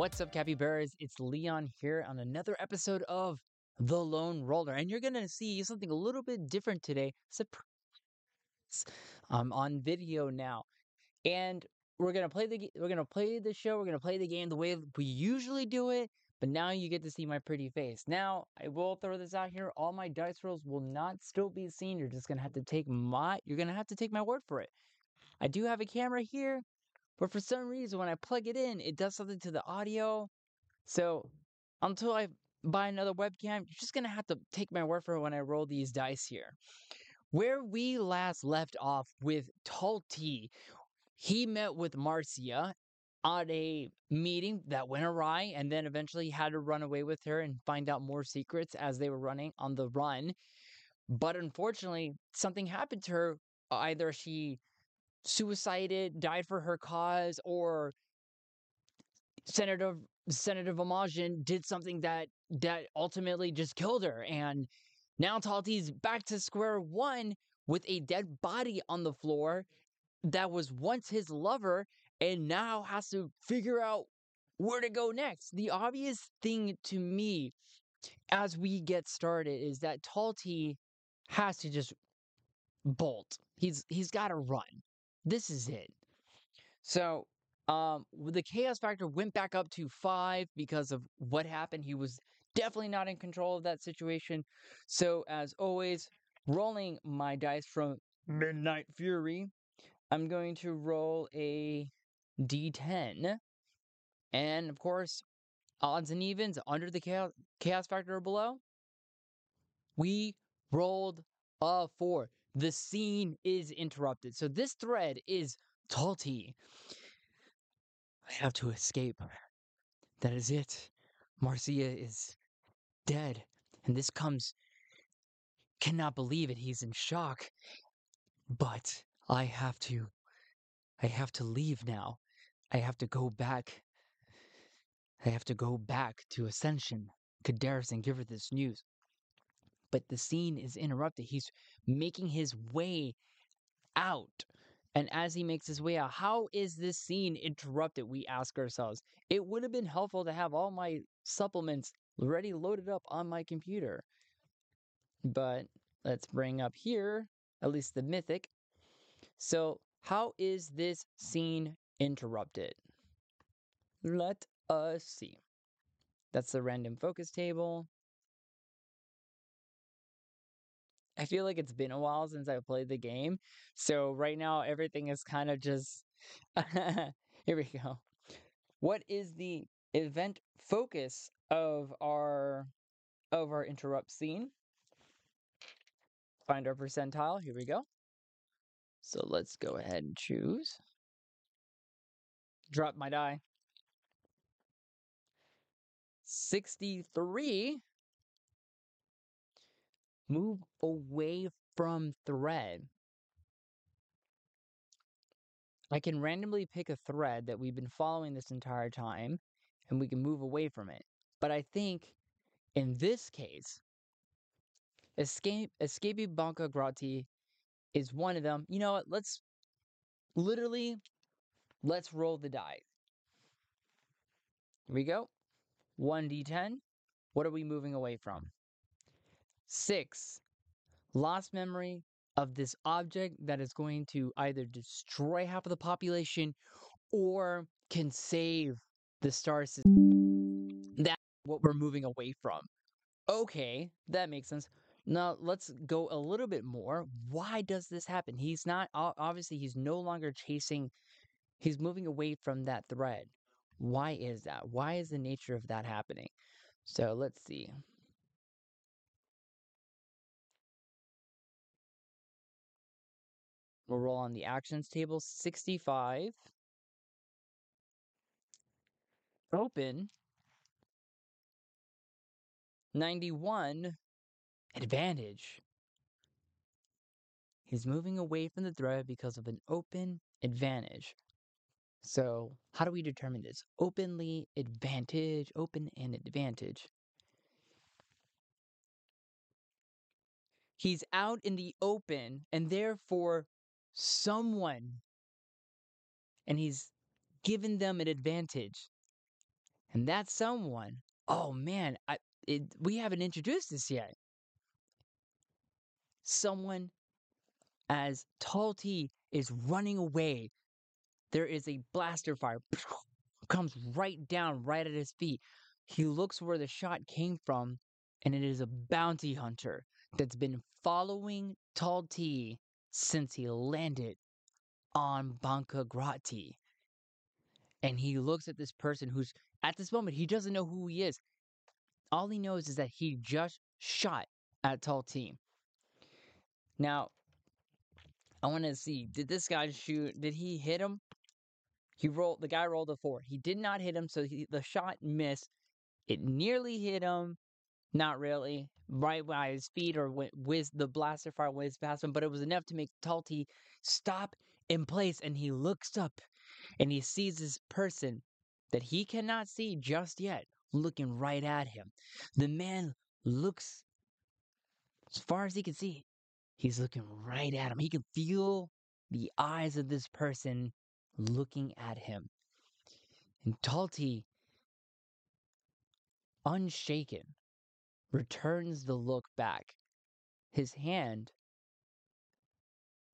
up, capybaras? It's Leon here on another episode of The Lone Roller, and you're gonna see something a little bit different today. Surprise! I'm on video now, and we're gonna play the we're gonna play the show. We're gonna play the game the way we usually do it, but now you get to see my pretty face. Now I will throw this out here: all my dice rolls will not still be seen. You're just gonna have to take my you're gonna have to take my word for it. I do have a camera here, but for some reason, when I plug it in, it does something to the audio. So until I buy another webcam, you're just gonna have to take my word for it when I roll these dice here. Where we last left off with Talti, he met with Marcia at a meeting that went awry and then eventually had to run away with her and find out more secrets as they were running on the run. But unfortunately, something happened to her. Either she suicided, died for her cause, or Senator Senator Vamajan did something that that ultimately just killed her. And now Talti's back to square one with a dead body on the floor that was once his lover and now has to figure out where to go next. The obvious thing to me as we get started is that Talti has to just bolt. He's he's got to run. This is it. So, um, the chaos factor went back up to five because of what happened. He was definitely not in control of that situation. So, as always, rolling my dice from Midnight Fury, I'm going to roll a d10. And of course, odds and evens under the chaos, chaos factor or below. We rolled a four. The scene is interrupted. So this thread is Talti. I have to escape. That is it. Marcia is dead. And this comes. Cannot believe it. He's in shock. But I have to. I have to leave now. I have to go back. I have to go back to Ascension, Kadaris, and give her this news. But the scene is interrupted. He's making his way out. And as he makes his way out, how is this scene interrupted? We ask ourselves. It would have been helpful to have all my supplements already loaded up on my computer. But let's bring up here, at least the mythic. So, how is this scene interrupted? Let us see. That's the random focus table. I feel like it's been a while since I played the game. So right now everything is kind of just here we go. What is the event focus of our of our interrupt scene? Find our percentile. Here we go. So let's go ahead and choose. Drop my die. 63 move away from thread. I can randomly pick a thread that we've been following this entire time and we can move away from it. But I think in this case, escape escaping Banca Grati is one of them. You know what? Let's literally let's roll the die. Here we go. 1d10. What are we moving away from? Six, lost memory of this object that is going to either destroy half of the population or can save the star system. That's what we're moving away from. Okay, that makes sense. Now let's go a little bit more. Why does this happen? He's not obviously he's no longer chasing he's moving away from that thread. Why is that? Why is the nature of that happening? So let's see. We'll roll on the actions table 65. Open. 91. Advantage. He's moving away from the thread because of an open advantage. So, how do we determine this? Openly advantage, open and advantage. He's out in the open and therefore someone and he's given them an advantage. And that someone, oh man, I it, we haven't introduced this yet. Someone as Talti is running away, there is a blaster fire comes right down right at his feet. He looks where the shot came from, and it is a bounty hunter that's been following Talti since he landed on Banca Grati. And he looks at this person who's at this moment he doesn't know who he is. All he knows is that he just shot at Talti. Now, I want to see did this guy shoot? Did he hit him? He rolled. The guy rolled a four. He did not hit him, so he, the shot missed. It nearly hit him. Not really. Right by his feet or whiz the blaster fire whizzed past him, but it was enough to make Talti stop in place and he looks up and he sees this person that he cannot see just yet looking right at him. The man looks as far as he can see. He's looking right at him. He can feel the eyes of this person looking at him. And Talti, unshaken, returns the look back. His hand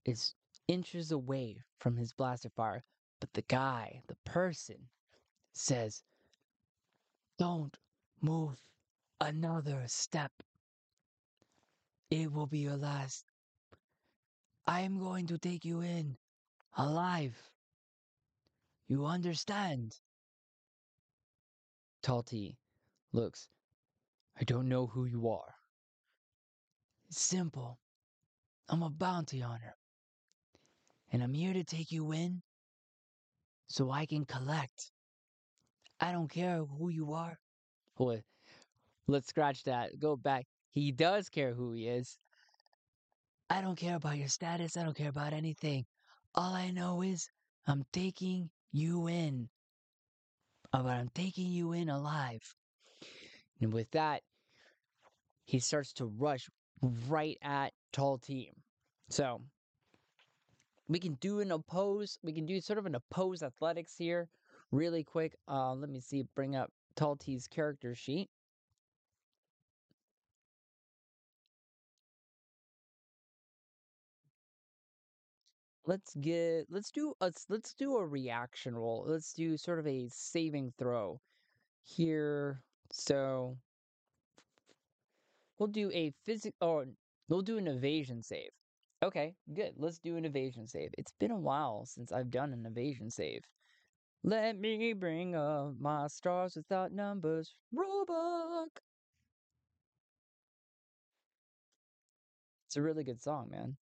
is inches away from his blaster fire, but the guy, the person, says, Don't move another step. It will be your last. I am going to take you in alive. You understand? Talti looks, I don't know who you are. Simple. I'm a bounty hunter. And I'm here to take you in so I can collect. I don't care who you are. Boy, let's scratch that. Go back. He does care who he is. I don't care about your status. I don't care about anything. All I know is I'm taking you in. But I'm taking you in alive. And with that, he starts to rush right at Talti. So we can do an oppose. We can do sort of an oppose athletics here, really quick. Uh, let me see. Bring up Talti's character sheet. Let's get. Let's do. Let's let's do a reaction roll. Let's do sort of a saving throw here. So we'll do a physic. Oh, or we'll do an evasion save. Okay, good. Let's do an evasion save. It's been a while since I've done an evasion save. Let me bring up my stars without numbers. Roebuck. It's a really good song, man.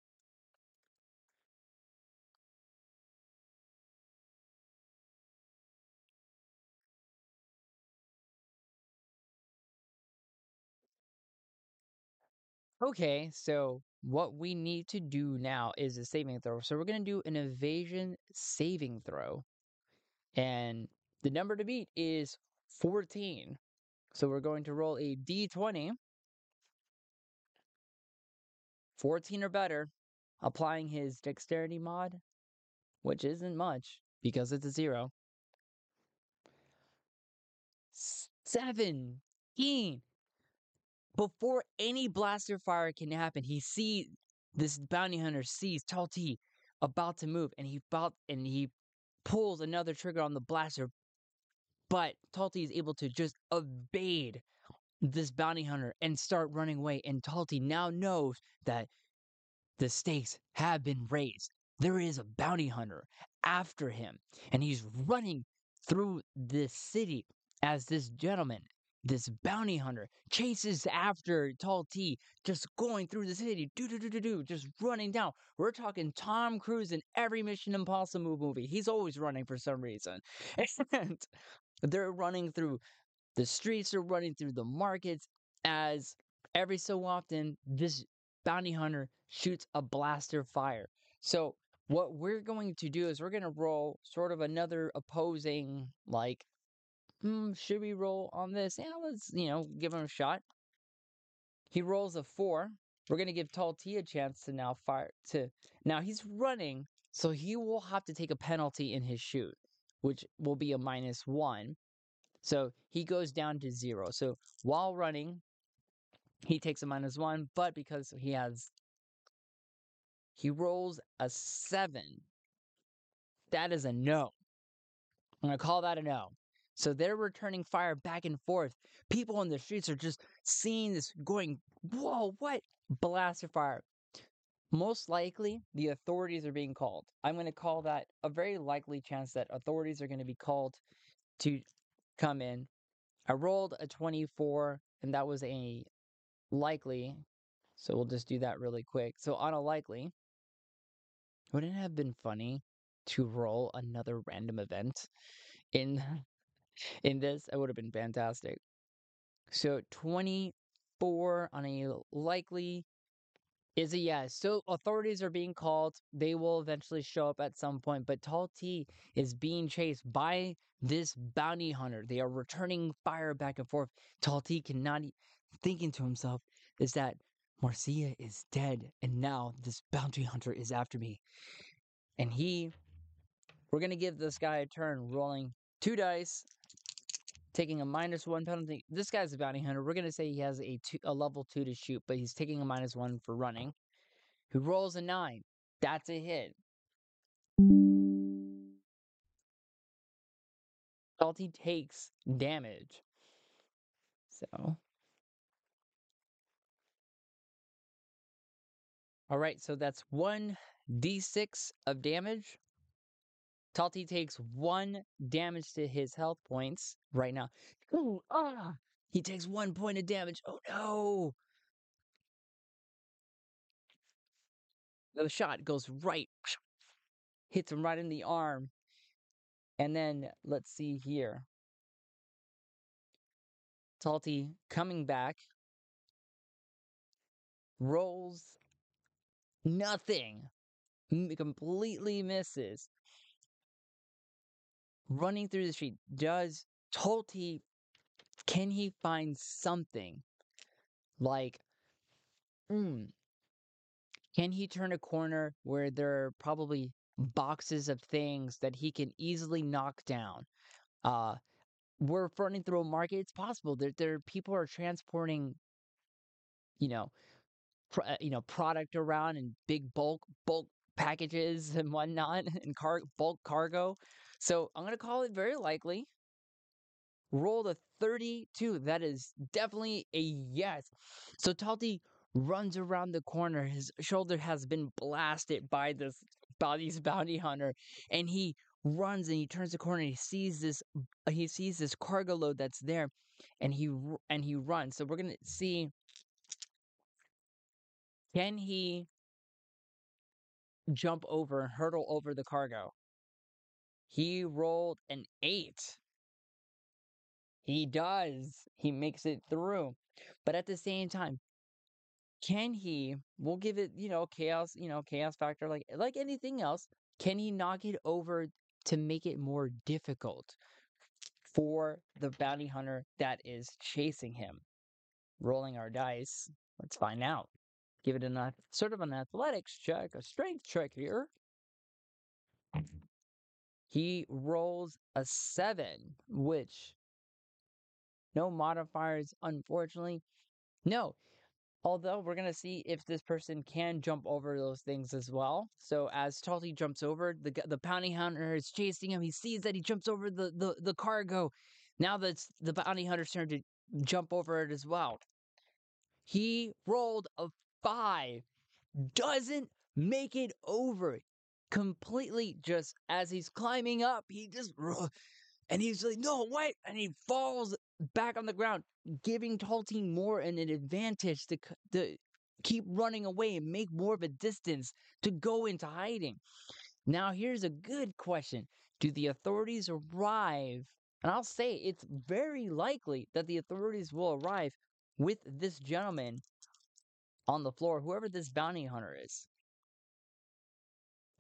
Okay, so what we need to do now is a saving throw. So we're going to do an evasion saving throw. And the number to beat is 14. So we're going to roll a d20. 14 or better, applying his dexterity mod, which isn't much because it's a zero. 17 before any blaster fire can happen, he sees this bounty hunter sees Talti about to move, and he about and he pulls another trigger on the blaster, but Talti is able to just evade this bounty hunter and start running away. And Talti now knows that the stakes have been raised. There is a bounty hunter after him, and he's running through this city as this gentleman this bounty hunter chases after Talti, just going through the city, do do do do do, just running down. We're talking Tom Cruise in every Mission Impossible movie. He's always running for some reason, and they're running through the streets, they're running through the markets. As every so often, this bounty hunter shoots a blaster fire. So what we're going to do is we're going to roll sort of another opposing like hmm, should we roll on this? Yeah, let's, you know, give him a shot. He rolls a four. We're going to give Talti a chance to now fire. To Now he's running, so he will have to take a penalty in his shoot, which will be a minus one. So he goes down to zero. So while running, he takes a minus one, but because he has he rolls a seven. That is a no. I'm gonna call that a no. So they're returning fire back and forth. People on the streets are just seeing this going, whoa, what? Blast of fire. Most likely, the authorities are being called. I'm going to call that a very likely chance that authorities are going to be called to come in. I rolled a 24, and that was a likely. So we'll just do that really quick. So on a likely, wouldn't it have been funny to roll another random event in in this? It would have been fantastic. So 24 on a likely is a yes. So authorities are being called. They will eventually show up at some point. But Talti is being chased by this bounty hunter. They are returning fire back and forth. Talti cannot thinking to himself is that Marcia is dead, and now this bounty hunter is after me. And he, we're gonna give this guy a turn, rolling two dice, taking a minus one penalty. This guy's a bounty hunter. We're gonna say he has a two, a level two to shoot, but he's taking a minus one for running. Who rolls a nine? That's a hit. Talti takes damage. So. All right, so that's one d6 of damage. Talti takes one damage to his health points right now. Ooh, ah! He takes one point of damage. Oh no! The shot goes right, hits him right in the arm. And then let's see here. Talti coming back, rolls nothing, completely misses. Running through the street, does Talti, can he find something like, mm, can he turn a corner where there are probably boxes of things that he can easily knock down? Uh, we're running through a market. It's possible that there people are transporting, you know, pr- uh, you know, product around in big bulk bulk packages and whatnot, and car bulk cargo. So I'm gonna call it very likely. Roll the 32. That is definitely a yes. So Talti runs around the corner. His shoulder has been blasted by this these bounty hunter, and he runs and he turns the corner and he sees this he sees this cargo load that's there, and he and he runs. So we're gonna see can he jump over and hurdle over the cargo. He rolled an eight. He does. He makes it through. But at the same time, can he we'll give it, you know, chaos, you know, chaos factor like like anything else. Can he knock it over to make it more difficult for the bounty hunter that is chasing him? Rolling our dice. Let's find out. Give it an uh, sort of an athletics check, a strength check here. He rolls a seven, which no modifiers, unfortunately. No. Although we're gonna see if this person can jump over those things as well. So as Talti jumps over, the the bounty hunter is chasing him. He sees that he jumps over the the, the cargo. Now that's the bounty hunter's turn to jump over it as well. He rolled a five, doesn't make it over. Completely just as he's climbing up, he just and he's like, no, wait, and he falls back on the ground, giving Talti more an advantage to to keep running away and make more of a distance to go into hiding. Now, here's a good question: Do the authorities arrive? And I'll say it's very likely that the authorities will arrive with this gentleman on the floor, whoever this bounty hunter is.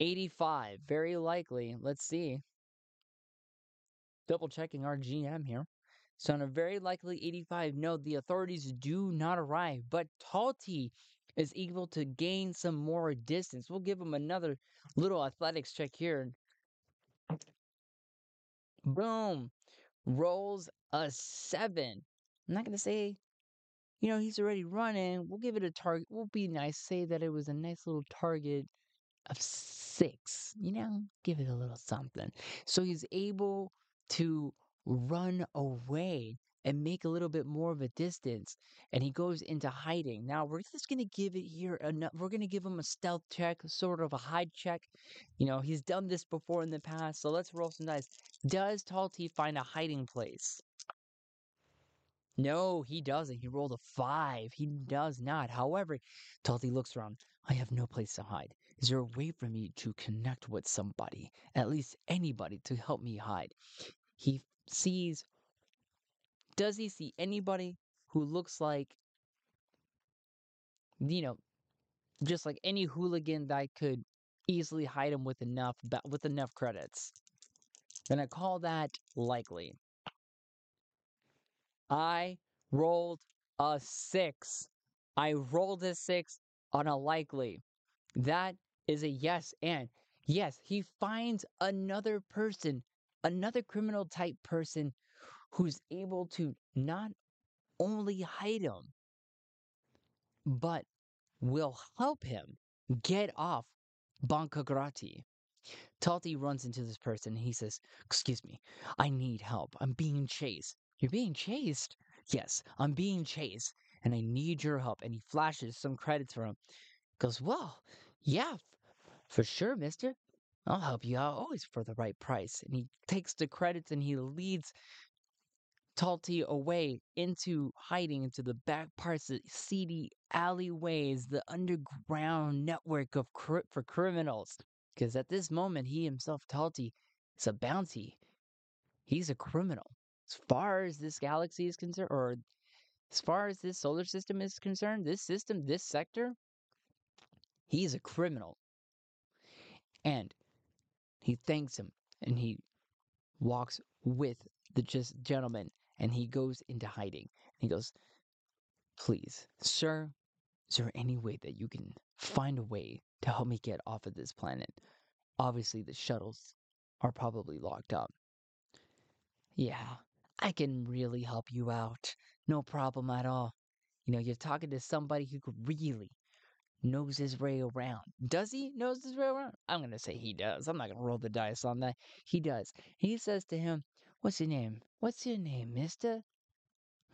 85, very likely. Let's see. Double checking our GM here. So, on a very likely 85, no, the authorities do not arrive, but Talti is able to gain some more distance. We'll give him another little athletics check here. Boom. rolls a seven. I'm not gonna say, you know, he's already running. We'll give it a target. We'll be nice. Say that it was a nice little target of six. You know, give it a little something. So he's able to run away and make a little bit more of a distance and he goes into hiding. Now we're just going to give it here enough we're going to give him a stealth check sort of a hide check. You know he's done this before in the past so let's roll some dice. Does Talti find a hiding place? No he doesn't. He rolled a five. He does not. However tall Talti looks around. I have no place to hide is there a way for me to connect with somebody at least anybody to help me hide? He sees does he see anybody who looks like you know just like any hooligan that I could easily hide him with enough with enough credits? Then i call that likely. I rolled a six. I rolled a six on a likely. That is a yes and yes he finds another person another criminal type person who's able to not only hide him, but will help him get off Bancagrati. Talti runs into this person and he says, Excuse me, I need help. I'm being chased. You're being chased? Yes, I'm being chased and I need your help. And he flashes some credits for him. Goes, Well, yeah, for sure, mister. I'll help you out always for the right price. And he takes the credits and he leads Talti away into hiding into the back parts of seedy alleyways, the underground network of for criminals. Because at this moment, he himself, Talti, is a bounty. He's a criminal. As far as this galaxy is concerned, or as far as this solar system is concerned, this system, this sector, he's a criminal. And he thanks him and he walks with the just gentleman and he goes into hiding. And he goes, Please, sir, is there any way that you can find a way to help me get off of this planet? Obviously, the shuttles are probably locked up. Yeah, I can really help you out. No problem at all. You know, you're talking to somebody who could really knows his way around. Does he knows his way around? I'm going to say he does. I'm not going to roll the dice on that. He does. He says to him, What's your name? What's your name, mister?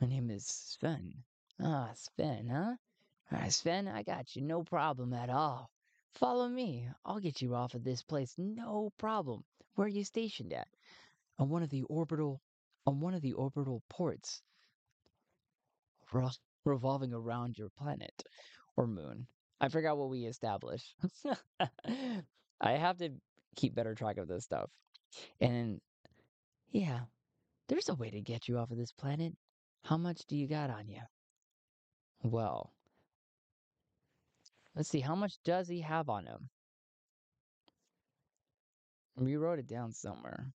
My name is Sven. Ah, Sven, huh? All right, Sven, I got you. No problem at all. Follow me. I'll get you off of this place. No problem. Where are you stationed at? On one of the orbital on one of the orbital ports revolving around your planet or moon. I forgot what we established. I have to keep better track of this stuff. And yeah, there's a way to get you off of this planet. How much do you got on you? Well, let's see. How much does he have on him? We wrote it down somewhere.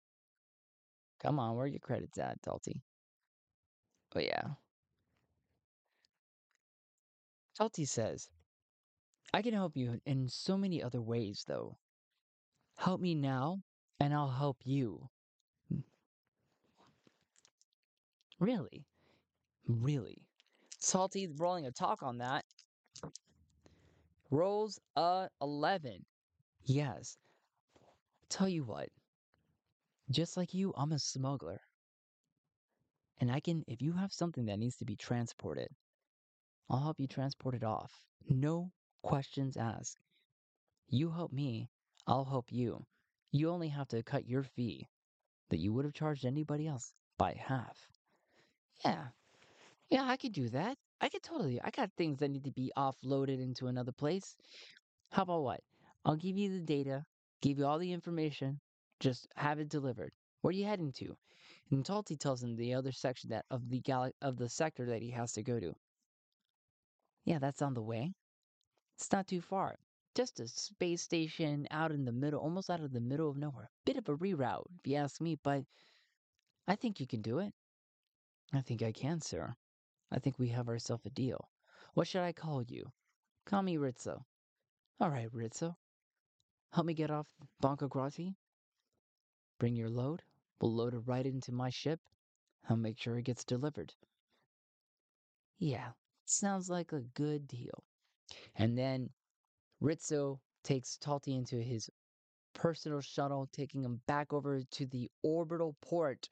Come on, where are your credits at, Talti? Oh, yeah. Talti says, I can help you in so many other ways, though. Help me now, and I'll help you. Mm. Really? Really? Talti rolling a talk on that. Rolls a 11. Yes. Tell you what. Just like you, I'm a smuggler. And I can, if you have something that needs to be transported, I'll help you transport it off. No questions asked. You help me, I'll help you. You only have to cut your fee that you would have charged anybody else by half. Yeah. Yeah, I could do that. I could totally. I got things that need to be offloaded into another place. How about what? I'll give you the data, give you all the information, just have it delivered. Where are you heading to? And Talti tells him the other section that of the gal- of the sector that he has to go to. Yeah, that's on the way. It's not too far. Just a space station out in the middle, almost out of the middle of nowhere. Bit of a reroute, if you ask me, but I think you can do it. I think I can, sir. I think we have ourselves a deal. What should I call you? Call me Rizzo. All right, Rizzo. Help me get off Banca Grati. Bring your load. We'll load it right into my ship, I'll make sure it gets delivered. Yeah, sounds like a good deal. And then Ritzo takes Talti into his personal shuttle, taking him back over to the orbital port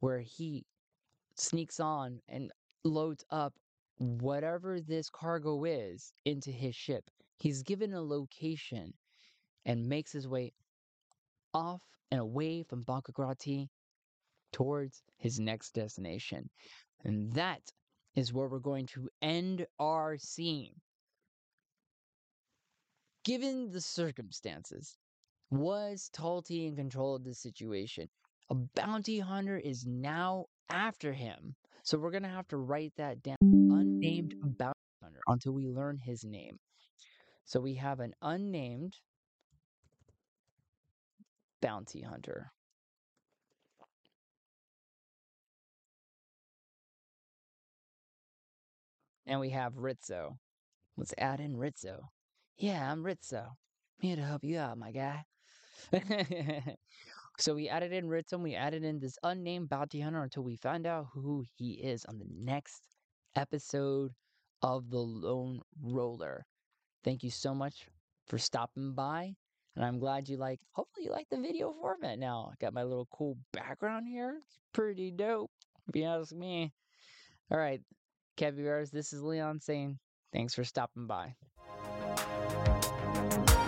where he sneaks on and loads up whatever this cargo is into his ship. He's given a location and makes his way off and away from Bankagrati towards his next destination. And that is where we're going to end our scene. Given the circumstances, was Talti in control of the situation? A bounty hunter is now after him. So we're going to have to write that down. Unnamed bounty hunter until we learn his name. So we have an unnamed bounty hunter. And we have Rizzo. Let's add in Ritzo. Yeah, I'm Ritzo. I'm here to help you out, my guy. so we added in Ritzo we added in this unnamed bounty hunter until we find out who he is on the next episode of The Lone Roller. Thank you so much for stopping by. And I'm glad you like, hopefully, you like the video format now. I got my little cool background here. It's pretty dope, if you ask me. All right, Caviars, this is Leon saying thanks for stopping by you